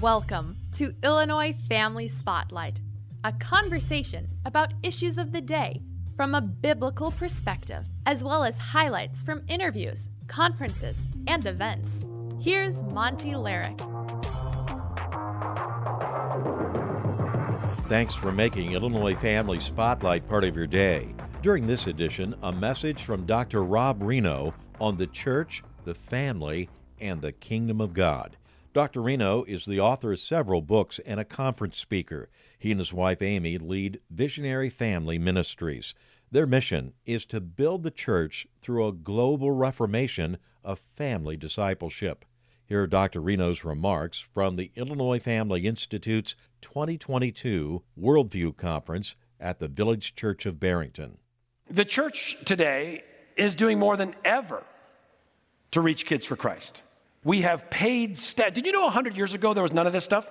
Welcome to Illinois Family Spotlight, a conversation about issues of the day from a biblical perspective, as well as highlights from interviews, conferences, and events. Here's Monty Larrick. Thanks for making Illinois Family Spotlight part of your day. During this edition, a message from Dr. Rob Rienow on the church, the family, and the kingdom of God. Dr. Rienow is the author of several books and a conference speaker. He and his wife Amy lead Visionary Family Ministries. Their mission is to build the church through a global reformation of family discipleship. Here are Dr. Rienow's remarks from the Illinois Family Institute's 2022 Worldview Conference at the Village Church of Barrington. The church today is doing more than ever to reach kids for Christ. We have paid staff. Did you know 100 years ago there was none of this stuff?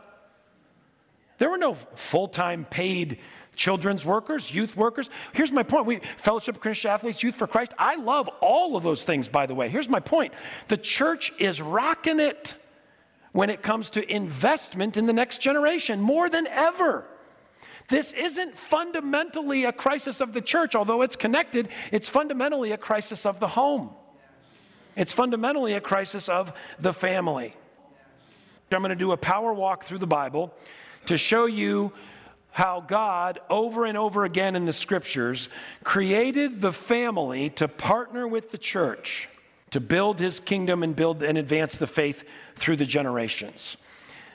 There were no full time paid children's workers, youth workers. Here's my point. We Fellowship of Christian Athletes, Youth for Christ. I love all of those things, by the way. Here's my point. The church is rocking it when it comes to investment in the next generation more than ever. This isn't fundamentally a crisis of the church, although it's connected, it's fundamentally a crisis of the home. It's fundamentally a crisis of the family. I'm going to do a power walk through the Bible to show you how God, over and over again in the scriptures, created the family to partner with the church to build his kingdom and build and advance the faith through the generations.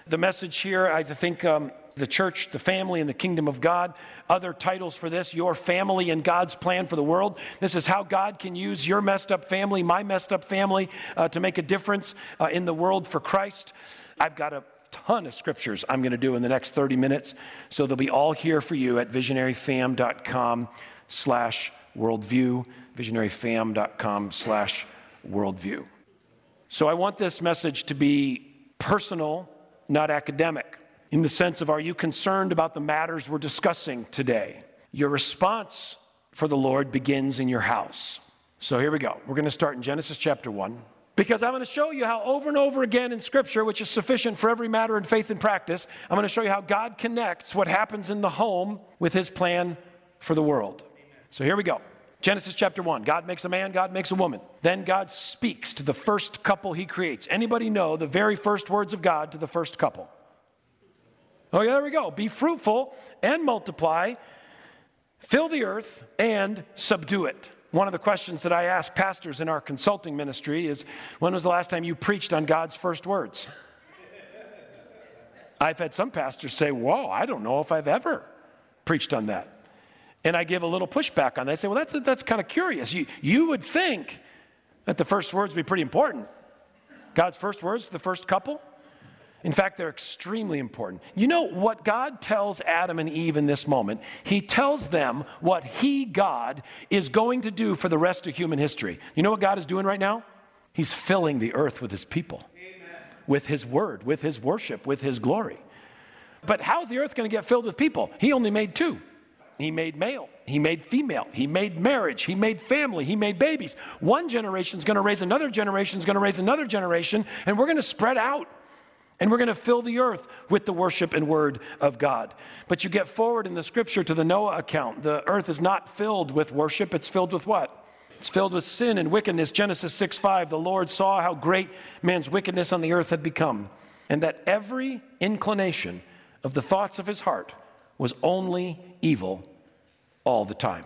The message here, I think, um, the church, the family, and the kingdom of God. Other titles for this Your family and God's plan for the world. This is how God can use your messed up family, my messed up family, uh, to make a difference uh, in the world for Christ. I've got a ton of scriptures I'm going to do in the next 30 minutes. So they'll be all here for you at visionaryfam.com slash worldview, visionaryfam.com slash worldview. So I want this message to be personal, not academic, in the sense of are you concerned about the matters we're discussing today? Your response for the Lord begins in your house. So here we go. We're going to start in Genesis chapter 1. Because I'm going to show you how over and over again in Scripture, which is sufficient for every matter in faith and practice, I'm going to show you how God connects what happens in the home with His plan for the world. So here we go. Genesis chapter 1. God makes a man, God makes a woman. Then God speaks to the first couple he creates. Anybody know the very first words of God to the first couple? Yeah, there we go. Be fruitful and multiply, fill the earth and subdue it. One of the questions that I ask pastors in our consulting ministry is when was the last time you preached on God's first words? I've had some pastors say, Whoa, I don't know if I've ever preached on that. And I give a little pushback on that. I say, Well, that's, that's kind of curious. You, you would think that the first words would be pretty important. God's first words, the first couple, in fact, they're extremely important. You know what God tells Adam and Eve in this moment? He tells them what He, God, is going to do for the rest of human history. You know what God is doing right now? He's filling the earth with His people, Amen. with His word, with His worship, with His glory. But how's the earth going to get filled with people? He only made two. He made male, he made female, he made marriage, he made family, he made babies. One generation is going to raise another generation, is going to raise another generation, and we're going to spread out. And we're going to fill the earth with the worship and word of God. But you get forward in the scripture to the Noah account. The earth is not filled with worship, it's filled with what? It's filled with sin and wickedness. Genesis 6 5, the Lord saw how great man's wickedness on the earth had become, and that every inclination of the thoughts of his heart was only evil all the time.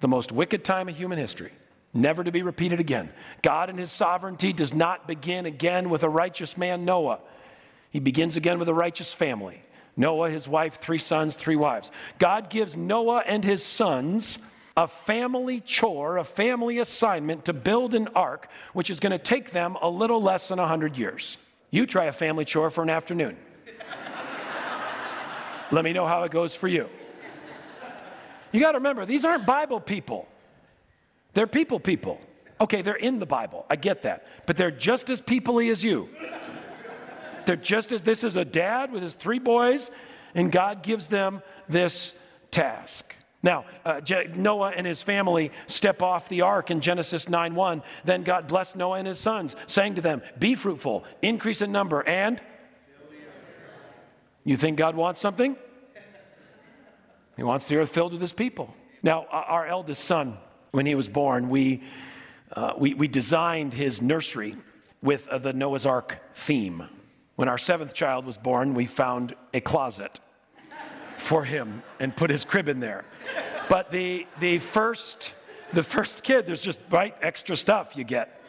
The most wicked time in human history, never to be repeated again. God in his sovereignty does not begin again with a righteous man, Noah. He begins again with a righteous family Noah, his wife, three sons, three wives. God gives Noah and his sons a family chore, a family assignment to build an ark, which is going to take them a little less than 100 years. You try a family chore for an afternoon. Let me know how it goes for you. You got to remember, these aren't Bible people, they're people people. Okay, they're in the Bible. I get that. But they're just as peoply as you. They're just as this is a dad with his three boys, and God gives them this task. Now, uh, Noah and his family step off the ark in Genesis 9 1. Then God blessed Noah and his sons, saying to them, Be fruitful, increase in number, and You think God wants something? He wants the earth filled with his people. Now, our eldest son, when he was born, we, uh, we, we, designed his nursery with uh, the Noah's Ark theme. When our seventh child was born, we found a closet for him and put his crib in there. But the, the, first, the first kid, there's just right extra stuff you get.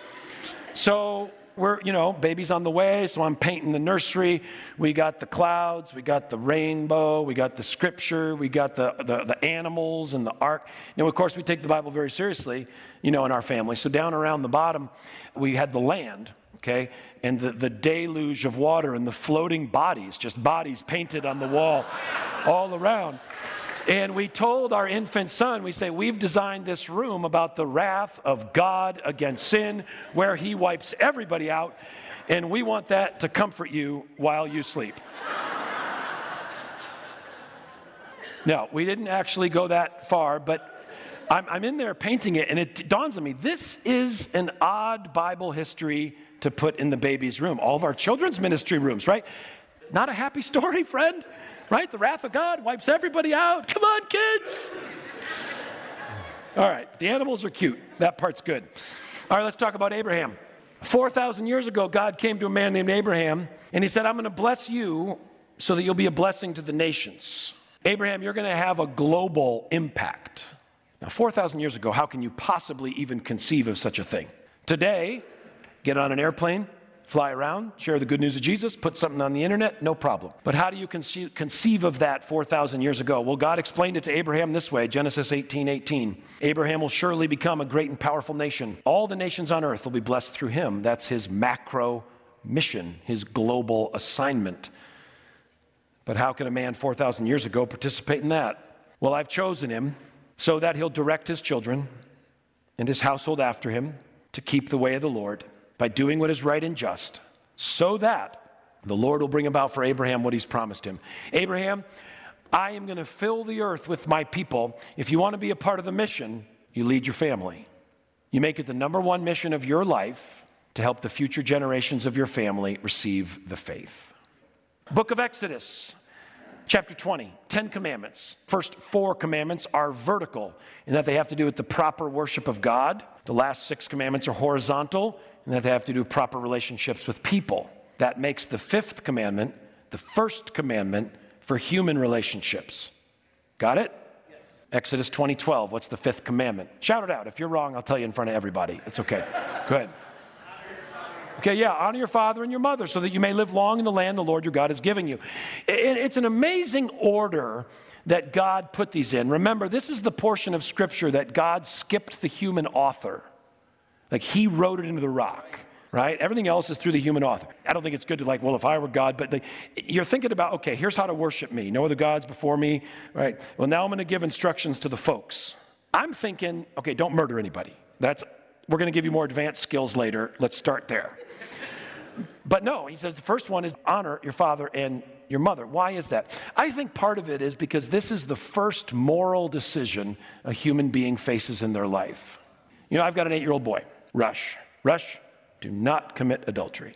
So we're, you know, baby's on the way, so I'm painting the nursery. We got the clouds, we got the rainbow, we got the scripture, we got the, the, the animals and the ark. Now, of course, we take the Bible very seriously, you know, in our family. So down around the bottom, we had the land, okay, and the, the deluge of water and the floating bodies, just bodies painted on the wall all around. And we told our infant son, we say, We've designed this room about the wrath of God against sin, where he wipes everybody out, and we want that to comfort you while you sleep. now, we didn't actually go that far, but I'm, I'm in there painting it, and it dawns on me this is an odd Bible history to put in the baby's room. All of our children's ministry rooms, right? Not a happy story, friend, right? The wrath of God wipes everybody out. Come on, kids. All right, the animals are cute. That part's good. All right, let's talk about Abraham. 4,000 years ago, God came to a man named Abraham and he said, I'm going to bless you so that you'll be a blessing to the nations. Abraham, you're going to have a global impact. Now, 4,000 years ago, how can you possibly even conceive of such a thing? Today, get on an airplane, fly around, share the good news of Jesus, put something on the internet, no problem. But how do you conceive, conceive of that 4,000 years ago? Well, God explained it to Abraham this way Genesis 18 18. Abraham will surely become a great and powerful nation. All the nations on earth will be blessed through him. That's his macro mission, his global assignment. But how can a man 4,000 years ago participate in that? Well, I've chosen him so that he'll direct his children and his household after him to keep the way of the Lord by doing what is right and just, so that the Lord will bring about for Abraham what he's promised him. Abraham, I am going to fill the earth with my people. If you want to be a part of the mission, you lead your family. You make it the number one mission of your life to help the future generations of your family receive the faith. Book of Exodus, chapter 20, 10 commandments. First four commandments are vertical in that they have to do with the proper worship of God. The last six commandments are horizontal and that they have to do proper relationships with people. That makes the fifth commandment the first commandment for human relationships. Got it? Yes. Exodus 20:12. What's the fifth commandment? Shout it out. If you're wrong, I'll tell you in front of everybody. It's okay. Go ahead. Okay, yeah, honor your father and your mother so that you may live long in the land the Lord your God is giving you. It's an amazing order that God put these in. Remember, this is the portion of Scripture that God skipped the human author. Like he wrote it into the rock, right? Everything else is through the human author. I don't think it's good to like, well, if I were God, but the, you're thinking about, okay, here's how to worship me. No other gods before me, right? Well, now I'm going to give instructions to the folks. I'm thinking, okay, don't murder anybody. That's we're going to give you more advanced skills later. Let's start there. But no, he says the first one is honor your father and your mother. Why is that? I think part of it is because this is the first moral decision a human being faces in their life. You know, I've got an eight year old boy. Rush. Rush, do not commit adultery.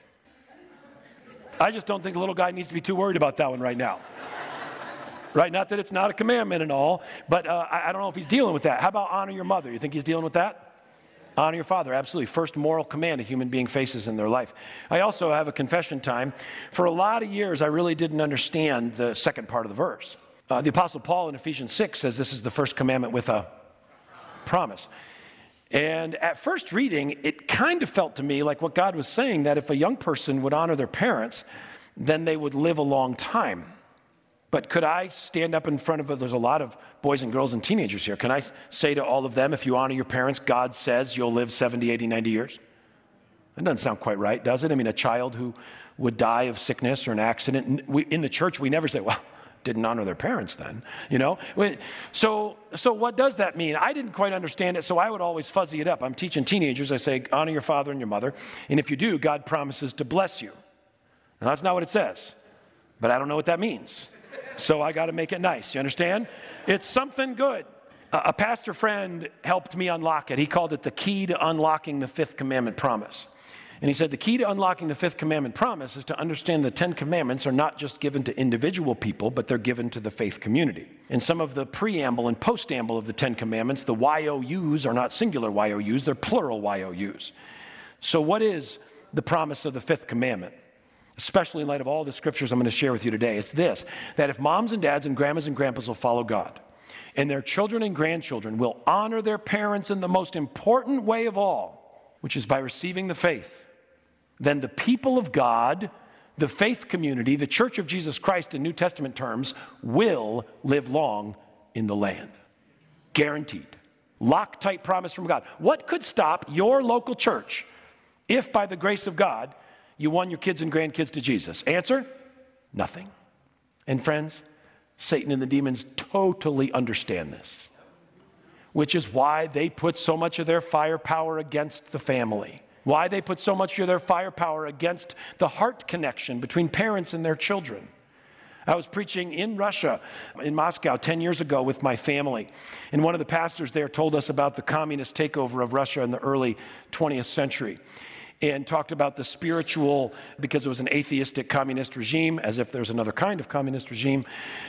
I just don't think the little guy needs to be too worried about that one right now. right? Not that it's not a commandment and all, but uh, I, I don't know if he's dealing with that. How about honor your mother? You think he's dealing with that? Honor your father, absolutely. First moral command a human being faces in their life. I also have a confession time. For a lot of years, I really didn't understand the second part of the verse. Uh, the Apostle Paul in Ephesians 6 says this is the first commandment with a promise. And at first reading, it kind of felt to me like what God was saying that if a young person would honor their parents, then they would live a long time. But could I stand up in front of, there's a lot of boys and girls and teenagers here. Can I say to all of them, if you honor your parents, God says you'll live 70, 80, 90 years? That doesn't sound quite right, does it? I mean, a child who would die of sickness or an accident, in the church, we never say, well, didn't honor their parents then, you know? So, so what does that mean? I didn't quite understand it, so I would always fuzzy it up. I'm teaching teenagers, I say, honor your father and your mother, and if you do, God promises to bless you. Now, that's not what it says, but I don't know what that means. So I got to make it nice, you understand? It's something good. A pastor friend helped me unlock it. He called it the key to unlocking the fifth commandment promise. And he said the key to unlocking the fifth commandment promise is to understand the Ten Commandments are not just given to individual people, but they're given to the faith community. In some of the preamble and postamble of the Ten Commandments, the YOUs are not singular YOUs, they're plural YOUs. So, what is the promise of the fifth commandment? Especially in light of all the scriptures I'm going to share with you today. It's this that if moms and dads and grandmas and grandpas will follow God, and their children and grandchildren will honor their parents in the most important way of all, which is by receiving the faith, then the people of God, the faith community, the church of Jesus Christ in New Testament terms, will live long in the land. Guaranteed. Loctite promise from God. What could stop your local church if, by the grace of God, you won your kids and grandkids to Jesus? Answer nothing. And friends, Satan and the demons totally understand this, which is why they put so much of their firepower against the family. Why they put so much of their firepower against the heart connection between parents and their children. I was preaching in Russia, in Moscow, 10 years ago with my family. And one of the pastors there told us about the communist takeover of Russia in the early 20th century and talked about the spiritual, because it was an atheistic communist regime, as if there's another kind of communist regime,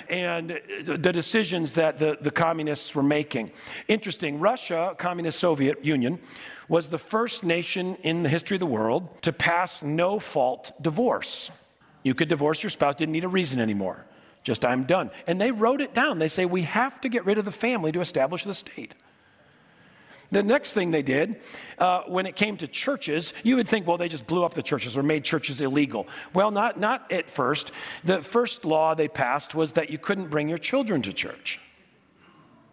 and the decisions that the, the communists were making. Interesting, Russia, communist Soviet Union, was the first nation in the history of the world to pass no fault divorce. You could divorce your spouse, didn't need a reason anymore. Just, I'm done. And they wrote it down. They say, we have to get rid of the family to establish the state. The next thing they did, uh, when it came to churches, you would think, well, they just blew up the churches or made churches illegal. Well, not, not at first. The first law they passed was that you couldn't bring your children to church.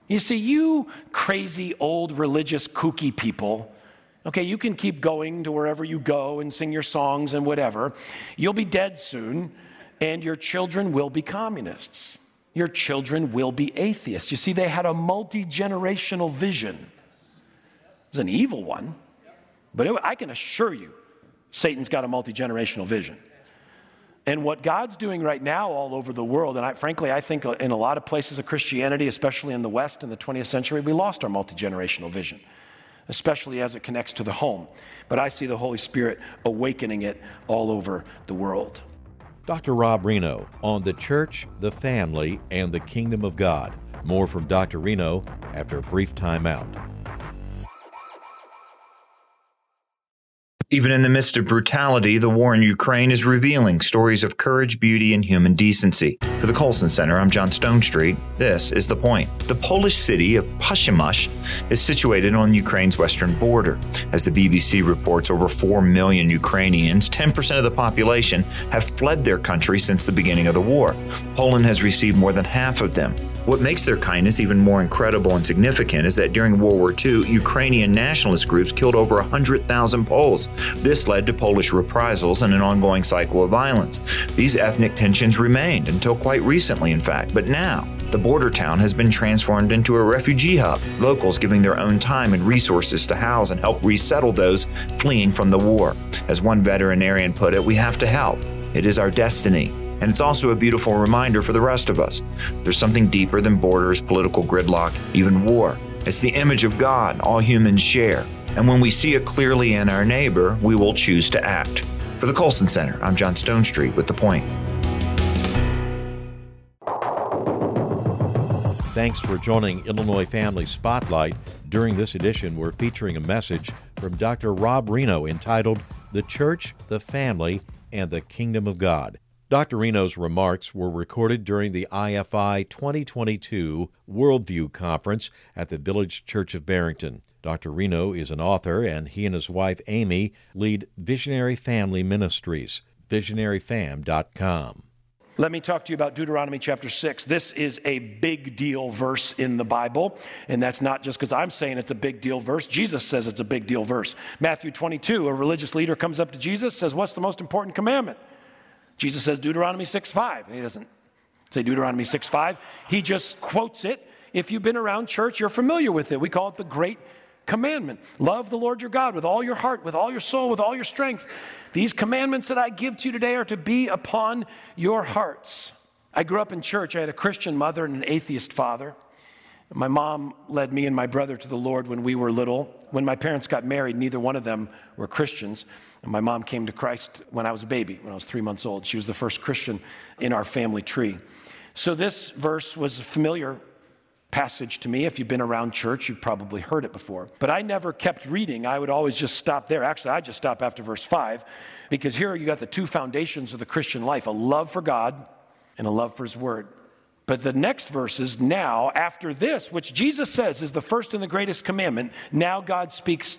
You see, you crazy old religious kooky people, okay, you can keep going to wherever you go and sing your songs and whatever. You'll be dead soon, and your children will be communists. Your children will be atheists. You see, they had a multi generational vision was an evil one, but it, I can assure you, Satan's got a multi generational vision. And what God's doing right now all over the world, and I, frankly, I think in a lot of places of Christianity, especially in the West in the 20th century, we lost our multi generational vision, especially as it connects to the home. But I see the Holy Spirit awakening it all over the world. Dr. Rob Rienow on the church, the family, and the kingdom of God. More from Dr. Rienow after a brief time out. Even in the midst of brutality, the war in Ukraine is revealing stories of courage, beauty, and human decency. For the Colson Center, I'm John Stonestreet. This is The Point. The Polish city of Przemyśl is situated on Ukraine's western border. As the BBC reports, over 4 million Ukrainians, 10% of the population, have fled their country since the beginning of the war. Poland has received more than half of them. What makes their kindness even more incredible and significant is that during World War II, Ukrainian nationalist groups killed over 100,000 Poles. This led to Polish reprisals and an ongoing cycle of violence. These ethnic tensions remained until quite recently, in fact, but now, the border town has been transformed into a refugee hub, locals giving their own time and resources to house and help resettle those fleeing from the war. As one veterinarian put it, we have to help. It is our destiny. And it's also a beautiful reminder for the rest of us. There's something deeper than borders, political gridlock, even war. It's the image of God all humans share. And when we see it clearly in our neighbor, we will choose to act. For the Colson Center, I'm John Stonestreet with The Point. Thanks for joining Illinois Family Spotlight. During this edition, we're featuring a message from Dr. Rob Rienow entitled The Church, the Family, and the Kingdom of God. Dr. Rienow's remarks were recorded during the IFI 2022 Worldview Conference at the Village Church of Barrington. Dr. Rienow is an author, and he and his wife Amy lead Visionary Family Ministries. VisionaryFam.com. Let me talk to you about Deuteronomy chapter 6. This is a big deal verse in the Bible, and that's not just because I'm saying it's a big deal verse. Jesus says it's a big deal verse. Matthew 22, a religious leader comes up to Jesus, says, What's the most important commandment? Jesus says Deuteronomy 6 5, and he doesn't say Deuteronomy 6 5. He just quotes it. If you've been around church, you're familiar with it. We call it the Great Commandment. Love the Lord your God with all your heart, with all your soul, with all your strength. These commandments that I give to you today are to be upon your hearts. I grew up in church. I had a Christian mother and an atheist father. My mom led me and my brother to the Lord when we were little. When my parents got married, neither one of them were Christians. And my mom came to Christ when I was a baby, when I was three months old. She was the first Christian in our family tree. So this verse was familiar passage to me. If you've been around church, you've probably heard it before. But I never kept reading. I would always just stop there. Actually, I just stop after verse 5 because here you got the two foundations of the Christian life a love for God and a love for His Word. But the next verses now, after this, which Jesus says is the first and the greatest commandment, now God speaks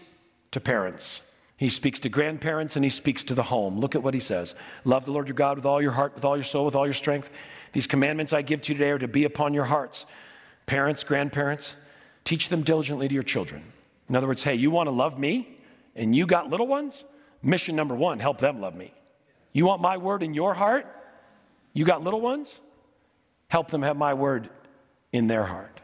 to parents. He speaks to grandparents and he speaks to the home. Look at what he says Love the Lord your God with all your heart, with all your soul, with all your strength. These commandments I give to you today are to be upon your hearts. Parents, grandparents, teach them diligently to your children. In other words, hey, you want to love me and you got little ones? Mission number one help them love me. You want my word in your heart? You got little ones? Help them have my word in their heart.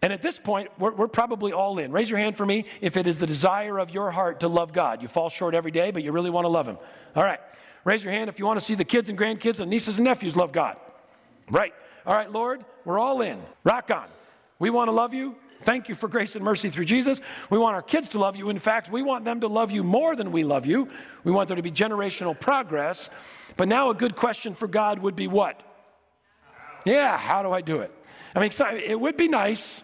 And at this point, we're, we're, probably all in. Raise your hand for me if it is the desire of your heart to love God. You fall short every day, but you really want to love Him. All right. Raise your hand if you want to see the kids and grandkids and nieces and nephews love God. Right. All right, Lord, we're all in. Rock on. We want to love you. Thank you for grace and mercy through Jesus. We want our kids to love you. In fact, we want them to love you more than we love you. We want there to be generational progress. But now, a good question for God would be what? Yeah, how do I do it? I mean, it would be nice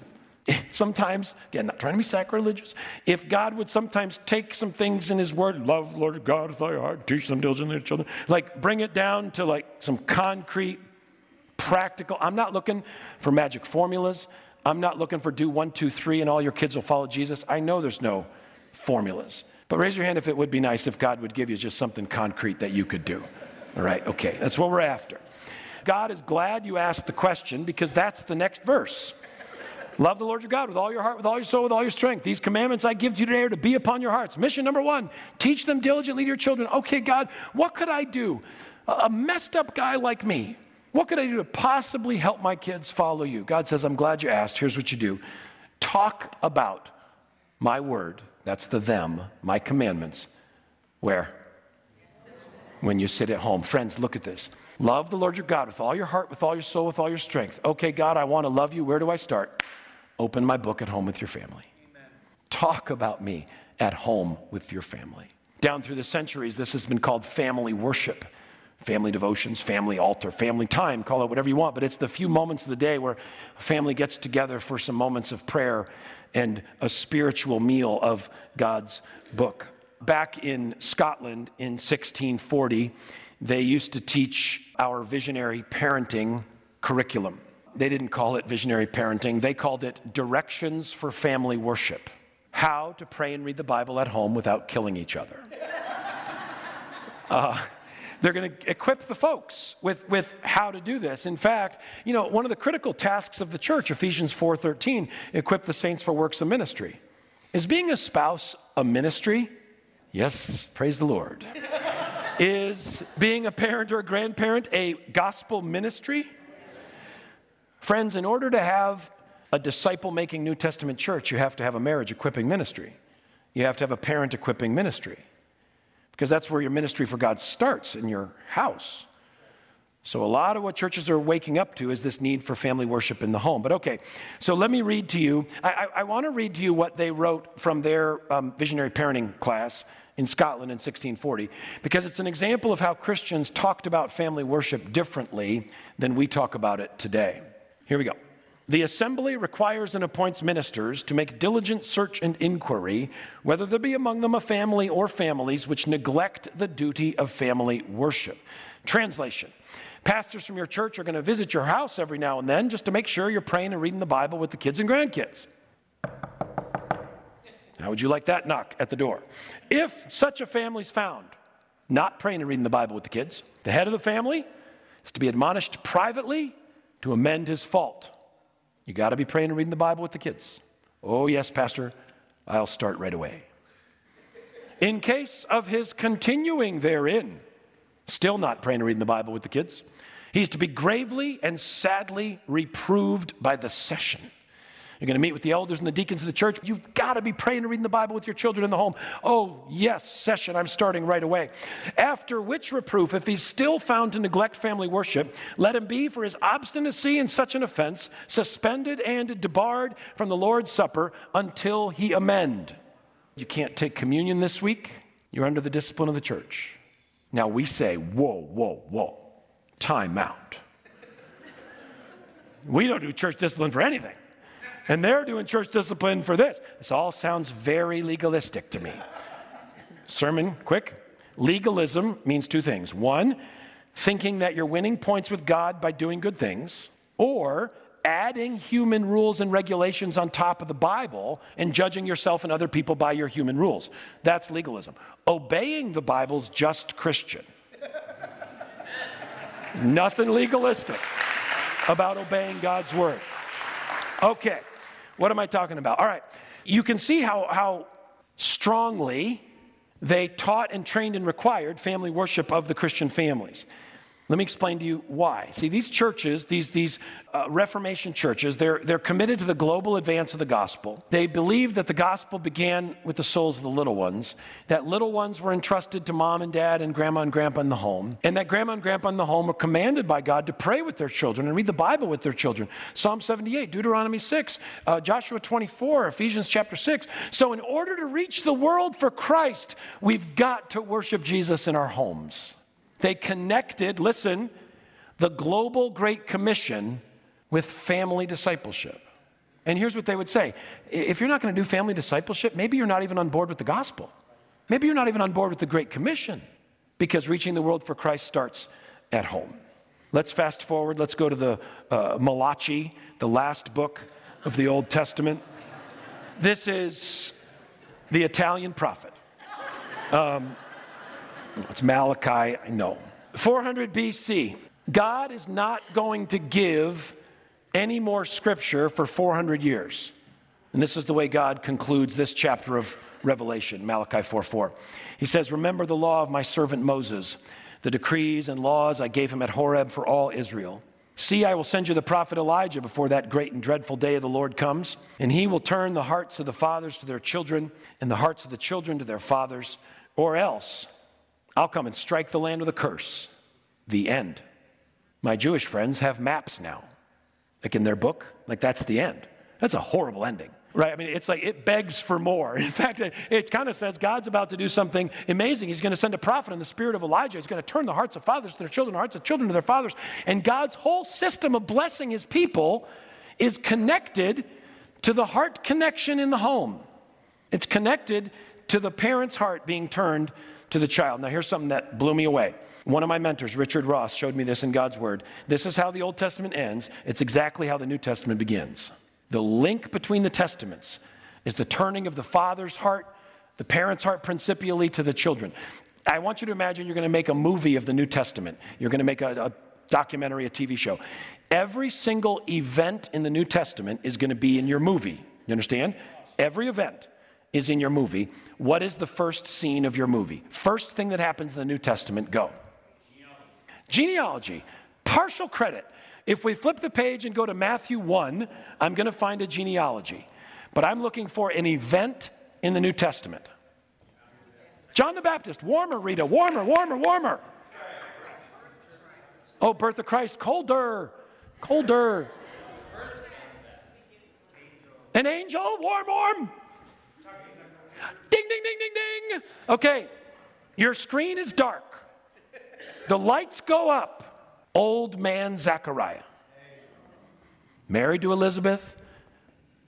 sometimes, again, not trying to be sacrilegious, if God would sometimes take some things in His Word, love Lord God with your heart, teach them diligently to their children, like bring it down to like some concrete, practical. I'm not looking for magic formulas. I'm not looking for do one, two, three, and all your kids will follow Jesus. I know there's no formulas. But raise your hand if it would be nice if God would give you just something concrete that you could do. All right, okay, that's what we're after. God is glad you asked the question because that's the next verse. Love the Lord your God with all your heart, with all your soul, with all your strength. These commandments I give to you today are to be upon your hearts. Mission number one teach them diligently to your children. Okay, God, what could I do? A messed up guy like me, what could I do to possibly help my kids follow you? God says, I'm glad you asked. Here's what you do talk about my word, that's the them, my commandments. Where? When you sit at home. Friends, look at this. Love the Lord your God with all your heart, with all your soul, with all your strength. Okay, God, I want to love you. Where do I start? Open my book at home with your family. Amen. Talk about me at home with your family. Down through the centuries, this has been called family worship family devotions, family altar, family time, call it whatever you want, but it's the few moments of the day where a family gets together for some moments of prayer and a spiritual meal of God's book. Back in Scotland in 1640, they used to teach our visionary parenting curriculum. They didn't call it visionary parenting, they called it directions for family worship. How to pray and read the Bible at home without killing each other. Uh, they're going to equip the folks with, with how to do this. In fact, you know, one of the critical tasks of the church, Ephesians 4:13, equip the saints for works of ministry. Is being a spouse a ministry? Yes, praise the Lord. Is being a parent or a grandparent a gospel ministry? Friends, in order to have a disciple making New Testament church, you have to have a marriage equipping ministry. You have to have a parent equipping ministry because that's where your ministry for God starts in your house. So, a lot of what churches are waking up to is this need for family worship in the home. But okay, so let me read to you. I, I, I want to read to you what they wrote from their um, visionary parenting class in Scotland in 1640, because it's an example of how Christians talked about family worship differently than we talk about it today. Here we go. The assembly requires and appoints ministers to make diligent search and inquiry, whether there be among them a family or families which neglect the duty of family worship. Translation Pastors from your church are going to visit your house every now and then just to make sure you're praying and reading the Bible with the kids and grandkids. How would you like that knock at the door? If such a family is found, not praying and reading the Bible with the kids, the head of the family is to be admonished privately to amend his fault. You got to be praying and reading the Bible with the kids. Oh, yes, Pastor, I'll start right away. In case of his continuing therein, still not praying and reading the Bible with the kids, he's to be gravely and sadly reproved by the session. You're going to meet with the elders and the deacons of the church. You've got to be praying and reading the Bible with your children in the home. Oh, yes, session, I'm starting right away. After which reproof, if he's still found to neglect family worship, let him be for his obstinacy in such an offense suspended and debarred from the Lord's Supper until he amend. You can't take communion this week, you're under the discipline of the church. Now we say, whoa, whoa, whoa, time out. We don't do church discipline for anything. And they're doing church discipline for this. This all sounds very legalistic to me. Sermon, quick. Legalism means two things. One, thinking that you're winning points with God by doing good things, or adding human rules and regulations on top of the Bible and judging yourself and other people by your human rules. That's legalism. Obeying the Bible's just Christian. Nothing legalistic about obeying God's word. Okay. What am I talking about? All right. You can see how, how strongly they taught and trained and required family worship of the Christian families. Let me explain to you why. See, these churches, these, these uh, Reformation churches, they're, they're committed to the global advance of the gospel. They believe that the gospel began with the souls of the little ones, that little ones were entrusted to mom and dad and grandma and grandpa in the home, and that grandma and grandpa in the home were commanded by God to pray with their children and read the Bible with their children. Psalm 78, Deuteronomy 6, uh, Joshua 24, Ephesians chapter 6. So, in order to reach the world for Christ, we've got to worship Jesus in our homes. They connected, listen, the global Great Commission with family discipleship. And here's what they would say if you're not going to do family discipleship, maybe you're not even on board with the gospel. Maybe you're not even on board with the Great Commission because reaching the world for Christ starts at home. Let's fast forward. Let's go to the uh, Malachi, the last book of the Old Testament. This is the Italian prophet. Um, it's Malachi, I know. 400 BC. God is not going to give any more scripture for 400 years. And this is the way God concludes this chapter of Revelation, Malachi 4 4. He says, Remember the law of my servant Moses, the decrees and laws I gave him at Horeb for all Israel. See, I will send you the prophet Elijah before that great and dreadful day of the Lord comes, and he will turn the hearts of the fathers to their children, and the hearts of the children to their fathers, or else I'll come and strike the land with a curse. The end. My Jewish friends have maps now, like in their book, like that's the end. That's a horrible ending, right? I mean, it's like it begs for more. In fact, it, it kind of says God's about to do something amazing. He's going to send a prophet in the spirit of Elijah. He's going to turn the hearts of fathers to their children, the hearts of children to their fathers. And God's whole system of blessing his people is connected to the heart connection in the home. It's connected to the parent's heart being turned to the child. Now, here's something that blew me away. One of my mentors, Richard Ross, showed me this in God's Word. This is how the Old Testament ends, it's exactly how the New Testament begins. The link between the Testaments is the turning of the father's heart, the parent's heart principially to the children. I want you to imagine you're going to make a movie of the New Testament. You're going to make a, a documentary, a TV show. Every single event in the New Testament is going to be in your movie. You understand? Every event is in your movie, what is the first scene of your movie? First thing that happens in the New Testament, go. Genealogy. Partial credit. If we flip the page and go to Matthew 1, I'm going to find a genealogy. But I'm looking for an event in the New Testament. John the Baptist, warmer, Rita, warmer, warmer, warmer. Oh, birth of Christ, colder, colder. An angel, warm, warm. Ding, ding, ding, ding, ding. Okay, your screen is dark. The lights go up. Old man Zechariah, married to Elizabeth,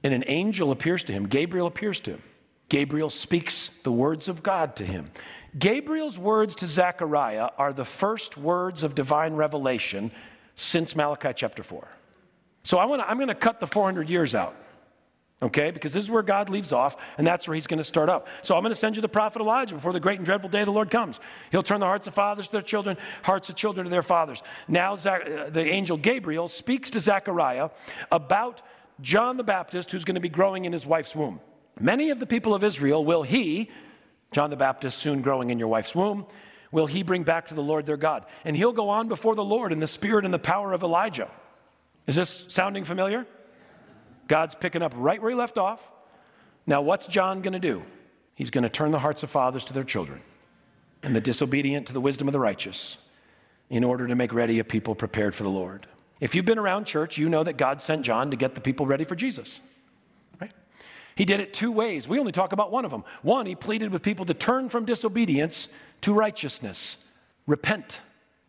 and an angel appears to him. Gabriel appears to him. Gabriel speaks the words of God to him. Gabriel's words to Zechariah are the first words of divine revelation since Malachi chapter 4. So I wanna, I'm going to cut the 400 years out okay? Because this is where God leaves off, and that's where he's going to start up. So I'm going to send you the prophet Elijah before the great and dreadful day of the Lord comes. He'll turn the hearts of fathers to their children, hearts of children to their fathers. Now, Zach, uh, the angel Gabriel speaks to Zechariah about John the Baptist, who's going to be growing in his wife's womb. Many of the people of Israel will he, John the Baptist, soon growing in your wife's womb, will he bring back to the Lord their God. And he'll go on before the Lord in the spirit and the power of Elijah. Is this sounding familiar? God's picking up right where he left off. Now, what's John going to do? He's going to turn the hearts of fathers to their children and the disobedient to the wisdom of the righteous in order to make ready a people prepared for the Lord. If you've been around church, you know that God sent John to get the people ready for Jesus. Right? He did it two ways. We only talk about one of them. One, he pleaded with people to turn from disobedience to righteousness. Repent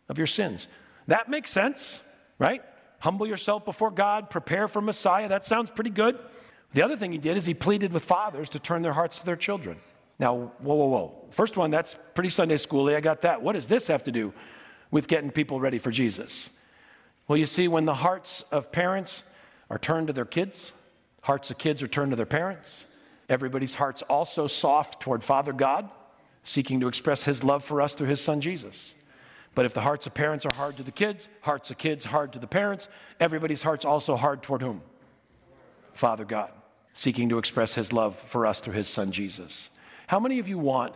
of your sins. That makes sense, right? Humble yourself before God, prepare for Messiah. That sounds pretty good. The other thing he did is he pleaded with fathers to turn their hearts to their children. Now, whoa, whoa, whoa. First one, that's pretty Sunday schooly. I got that. What does this have to do with getting people ready for Jesus? Well, you see, when the hearts of parents are turned to their kids, hearts of kids are turned to their parents, everybody's heart's also soft toward Father God, seeking to express his love for us through his son Jesus. But if the hearts of parents are hard to the kids, hearts of kids hard to the parents, everybody's heart's also hard toward whom? Father God, seeking to express his love for us through his son Jesus. How many of you want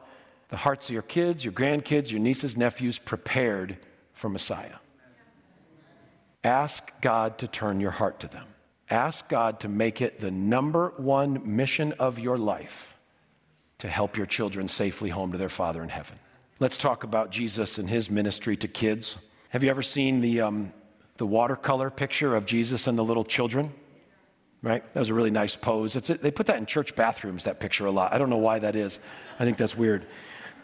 the hearts of your kids, your grandkids, your nieces, nephews prepared for Messiah? Ask God to turn your heart to them. Ask God to make it the number one mission of your life to help your children safely home to their Father in heaven. Let's talk about Jesus and his ministry to kids. Have you ever seen the, um, the watercolor picture of Jesus and the little children? Right? That was a really nice pose. It's, they put that in church bathrooms, that picture, a lot. I don't know why that is. I think that's weird.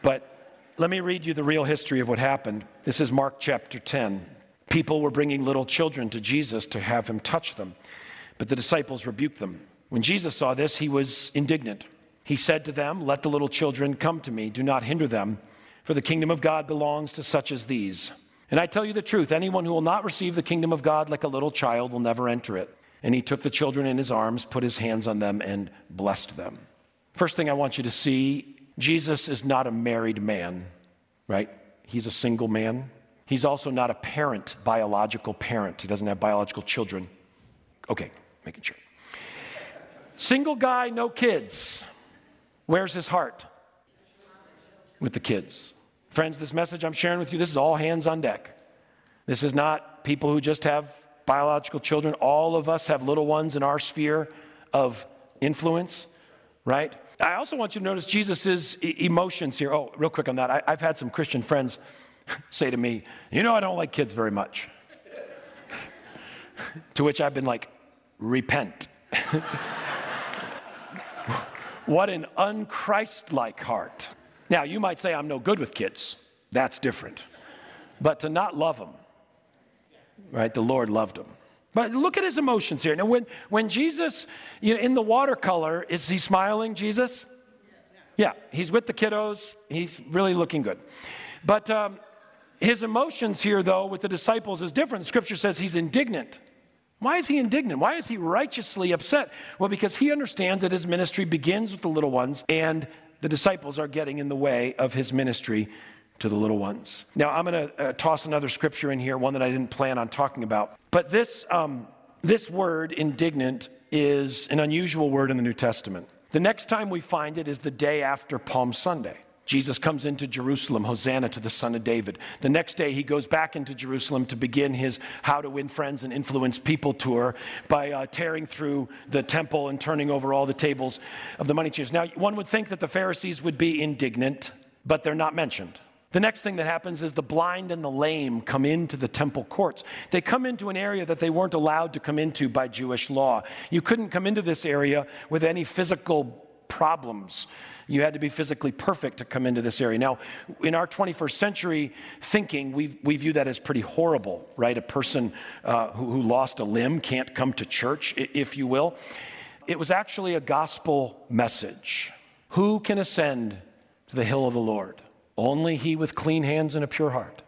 But let me read you the real history of what happened. This is Mark chapter 10. People were bringing little children to Jesus to have him touch them, but the disciples rebuked them. When Jesus saw this, he was indignant. He said to them, Let the little children come to me, do not hinder them, for the kingdom of God belongs to such as these. And I tell you the truth anyone who will not receive the kingdom of God like a little child will never enter it. And he took the children in his arms, put his hands on them, and blessed them. First thing I want you to see Jesus is not a married man, right? He's a single man. He's also not a parent, biological parent. He doesn't have biological children. Okay, making sure. Single guy, no kids. Where's his heart? With the kids. Friends, this message I'm sharing with you, this is all hands on deck. This is not people who just have biological children. All of us have little ones in our sphere of influence, right? I also want you to notice Jesus' emotions here. Oh, real quick on that. I, I've had some Christian friends say to me, You know, I don't like kids very much. to which I've been like, Repent. what an unchristlike heart. Now, you might say, I'm no good with kids. That's different. But to not love them, right? The Lord loved them. But look at his emotions here. Now, when, when Jesus, you know, in the watercolor, is he smiling, Jesus? Yeah, he's with the kiddos. He's really looking good. But um, his emotions here, though, with the disciples is different. Scripture says he's indignant. Why is he indignant? Why is he righteously upset? Well, because he understands that his ministry begins with the little ones, and the disciples are getting in the way of his ministry to the little ones. Now, I'm going to uh, toss another scripture in here, one that I didn't plan on talking about. But this, um, this word, indignant, is an unusual word in the New Testament. The next time we find it is the day after Palm Sunday. Jesus comes into Jerusalem, Hosanna to the Son of David. The next day, he goes back into Jerusalem to begin his How to Win Friends and Influence People tour by uh, tearing through the temple and turning over all the tables of the money changers. Now, one would think that the Pharisees would be indignant, but they're not mentioned. The next thing that happens is the blind and the lame come into the temple courts. They come into an area that they weren't allowed to come into by Jewish law. You couldn't come into this area with any physical problems. You had to be physically perfect to come into this area. Now, in our 21st century thinking, we, we view that as pretty horrible, right? A person uh, who, who lost a limb can't come to church, if you will. It was actually a gospel message. Who can ascend to the hill of the Lord? Only he with clean hands and a pure heart.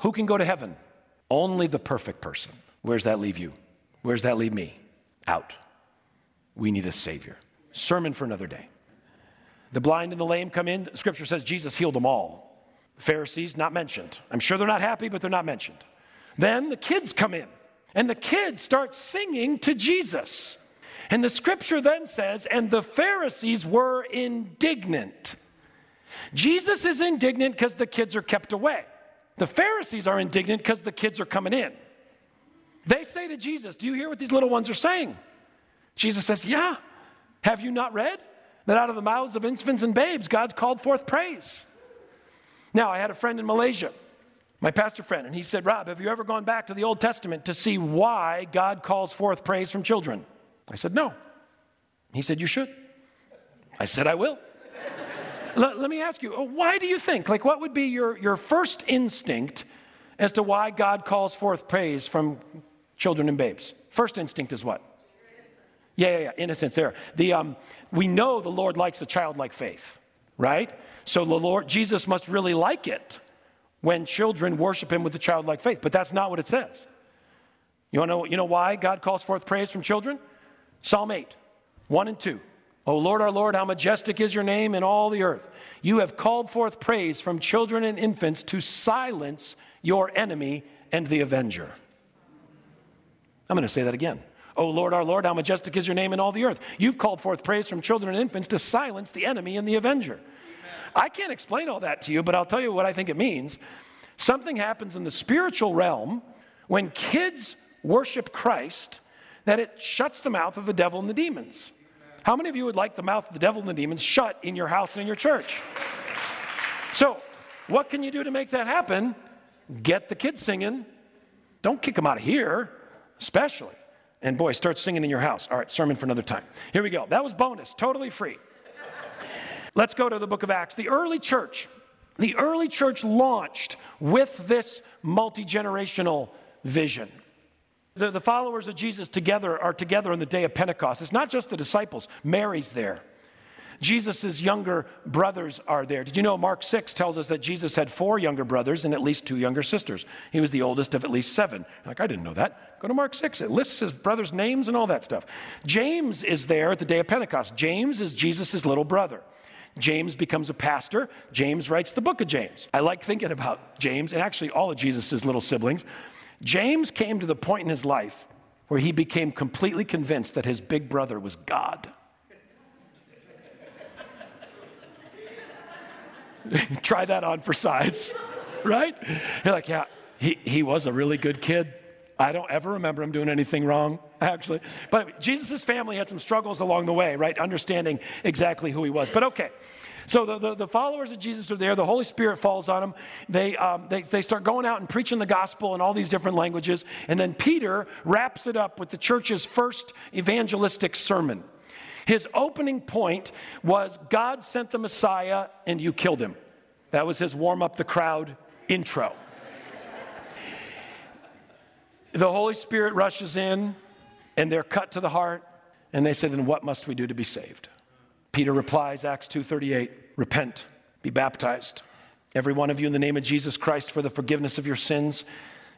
Who can go to heaven? Only the perfect person. Where's that leave you? Where's that leave me? Out. We need a Savior. Sermon for another day. The blind and the lame come in. Scripture says Jesus healed them all. Pharisees, not mentioned. I'm sure they're not happy, but they're not mentioned. Then the kids come in, and the kids start singing to Jesus. And the scripture then says, and the Pharisees were indignant. Jesus is indignant because the kids are kept away. The Pharisees are indignant because the kids are coming in. They say to Jesus, Do you hear what these little ones are saying? Jesus says, Yeah. Have you not read that out of the mouths of infants and babes, God's called forth praise? Now, I had a friend in Malaysia, my pastor friend, and he said, Rob, have you ever gone back to the Old Testament to see why God calls forth praise from children? I said, No. He said, You should. I said, I will. let, let, me ask you, uh, why do you think, like, what would be your, your first instinct as to why God calls forth praise from children and babes? First instinct is what? Yeah, yeah, yeah, innocence there. The, um, we know the Lord likes a childlike faith, right? So the Lord, Jesus must really like it when children worship him with a childlike faith, but that's not what it says. You know, you know why God calls forth praise from children? Psalm 8, 1 and 2. O Lord, our Lord, how majestic is your name in all the earth. You have called forth praise from children and infants to silence your enemy and the avenger. I'm going to say that again. O Lord, our Lord, how majestic is your name in all the earth. You've called forth praise from children and infants to silence the enemy and the avenger. Amen. I can't explain all that to you, but I'll tell you what I think it means. Something happens in the spiritual realm when kids worship Christ that it shuts the mouth of the devil and the demons. How many of you would like the mouth of the devil and the demons shut in your house and in your church? So, what can you do to make that happen? Get the kids singing. Don't kick them out of here, especially. And boy, start singing in your house. All right, sermon for another time. Here we go. That was bonus, totally free. Let's go to the book of Acts. The early church, the early church launched with this multi generational vision. The, the, followers of Jesus together are together on the day of Pentecost. It's not just the disciples, Mary's there. Jesus' younger brothers are there. Did you know Mark 6 tells us that Jesus had four younger brothers and at least two younger sisters? He was the oldest of at least seven. like, I didn't know that. Go to Mark 6. It lists his brothers' names and all that stuff. James is there at the day of Pentecost. James is Jesus' little brother. James becomes a pastor. James writes the book of James. I like thinking about James and actually all of Jesus' little siblings. James came to the point in his life where he became completely convinced that his big brother was God. Try that on for size, right? You're like, yeah, he, he was a really good kid. I don't ever remember him doing anything wrong, actually. But Jesus' family had some struggles along the way, right? Understanding exactly who he was. But okay. So the, the, the, followers of Jesus are there. The Holy Spirit falls on them. They, um, they, they start going out and preaching the gospel in all these different languages. And then Peter wraps it up with the church's first evangelistic sermon. His opening point was God sent the Messiah and you killed him. That was his warm up the crowd intro. the Holy Spirit rushes in and they're cut to the heart and they say, Then what must we do to be saved? Peter replies, Acts 2:38, repent, be baptized, every one of you in the name of Jesus Christ for the forgiveness of your sins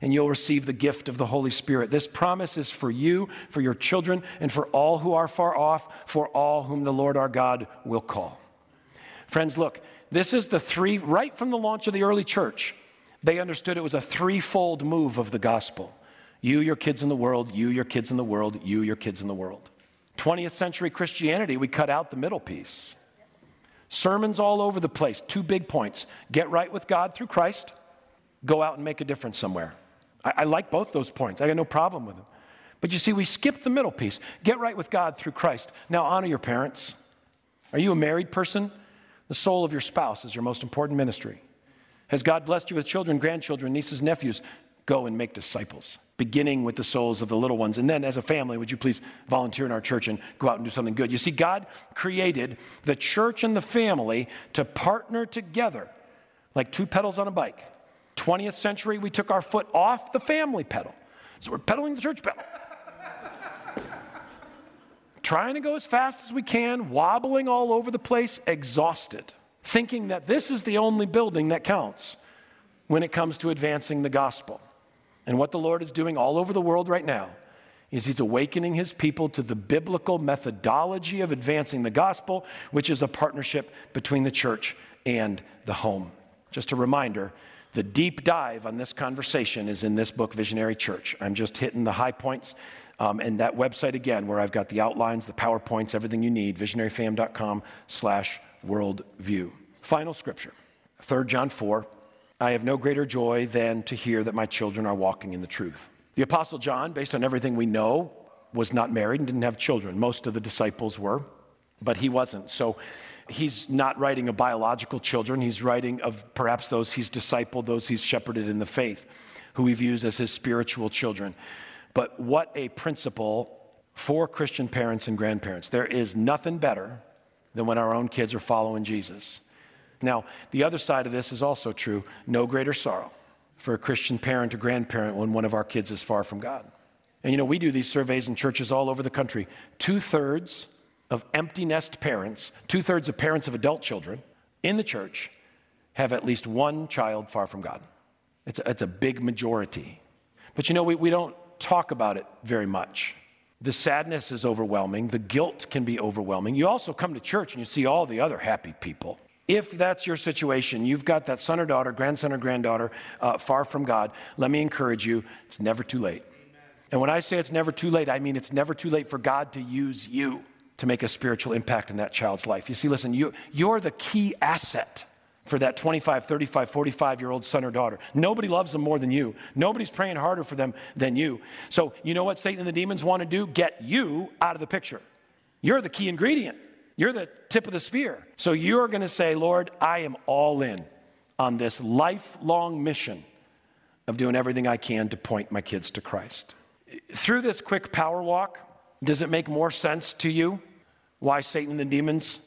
and you'll receive the gift of the Holy Spirit. This promise is for you, for your children, and for all who are far off, for all whom the Lord our God will call. Friends, look, this is the three, right from the launch of the early church, they understood it was a threefold move of the gospel. You, your kids in the world, you, your kids in the world, you, your kids in the world. 20th century Christianity, we cut out the middle piece. Sermons all over the place, two big points get right with God through Christ, go out and make a difference somewhere. I, I like both those points. I got no problem with them. But you see, we skip the middle piece. Get right with God through Christ. Now, honor your parents. Are you a married person? The soul of your spouse is your most important ministry. Has God blessed you with children, grandchildren, nieces, nephews? Go and make disciples, beginning with the souls of the little ones. And then, as a family, would you please volunteer in our church and go out and do something good? You see, God created the church and the family to partner together like two pedals on a bike 20th century, we took our foot off the family pedal. So we're pedaling the church pedal. Trying to go as fast as we can, wobbling all over the place, exhausted, thinking that this is the only building that counts when it comes to advancing the gospel. And what the Lord is doing all over the world right now is He's awakening His people to the biblical methodology of advancing the gospel, which is a partnership between the church and the home. Just a reminder the deep dive on this conversation is in this book, Visionary Church. I'm just hitting the high points. Um, and that website again, where I've got the outlines, the PowerPoints, everything you need, visionaryfam.com slash worldview. Final scripture, 3 John 4. I have no greater joy than to hear that my children are walking in the truth. The Apostle John, based on everything we know, was not married and didn't have children. Most of the disciples were, but he wasn't. So he's not writing of biological children. He's writing of perhaps those he's discipled, those he's shepherded in the faith, who he views as his spiritual children. But what a principle for Christian parents and grandparents. There is nothing better than when our own kids are following Jesus. Now, the other side of this is also true no greater sorrow for a Christian parent or grandparent when one of our kids is far from God. And you know, we do these surveys in churches all over the country. Two thirds of empty nest parents, two thirds of parents of adult children in the church have at least one child far from God. It's a, it's a big majority. But you know, we, we don't talk about it very much. The sadness is overwhelming. The guilt can be overwhelming. You also come to church and you see all the other happy people. If that's your situation, you've got that son or daughter, grandson or granddaughter uh, far from God, let me encourage you it's never too late. And when I say it's never too late, I mean it's never too late for God to use you to make a spiritual impact in that child's life. You see, listen, you, you're the key asset for that 25, 35, 45 year old son or daughter. Nobody loves them more than you. Nobody's praying harder for them than you. So, you know what Satan and the demons want to do? Get you out of the picture. You're the key ingredient, you're the tip of the spear. So, you're going to say, Lord, I am all in on this lifelong mission of doing everything I can to point my kids to Christ. Through this quick power walk, does it make more sense to you why Satan and the demons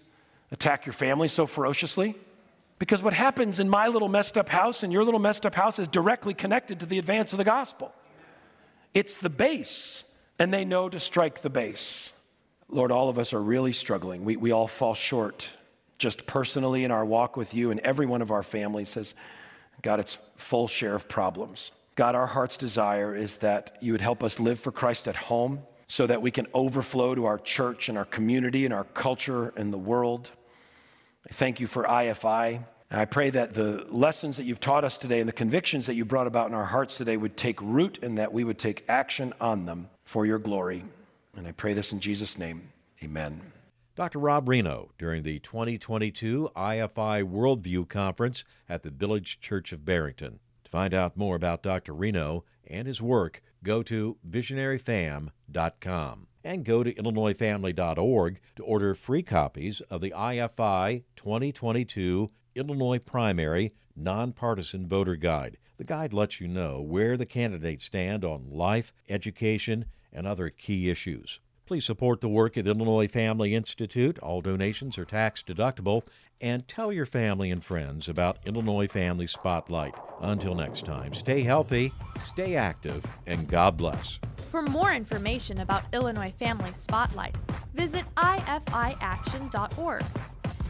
attack your family so ferociously? Because what happens in my little messed up house and your little messed up house is directly connected to the advance of the gospel. It's the base, and they know to strike the base. Lord, all of us are really struggling. We, we all fall short, just personally in our walk with you, and every one of our families has got its full share of problems. God, our heart's desire is that you would help us live for Christ at home so that we can overflow to our church and our community and our culture and the world. I thank you for IFI. I pray that the lessons that you've taught us today and the convictions that you brought about in our hearts today would take root and that we would take action on them for your glory. And I pray this in Jesus' name. Amen. Dr. Rob Rienow during the 2022 IFI Worldview Conference at the Village Church of Barrington. To find out more about Dr. Rienow and his work, go to visionaryfam.com and go to illinoisfamily.org to order free copies of the IFI 2022 Illinois Primary Nonpartisan Voter Guide. The guide lets you know where the candidates stand on life, education, and other key issues. Please support the work of the Illinois Family Institute. All donations are tax deductible. And tell your family and friends about Illinois Family Spotlight. Until next time, stay healthy, stay active, and God bless. For more information about Illinois Family Spotlight, visit ifiaction.org.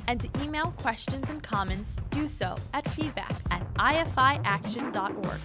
And to email questions and comments, do so at feedback at ifiaction.org.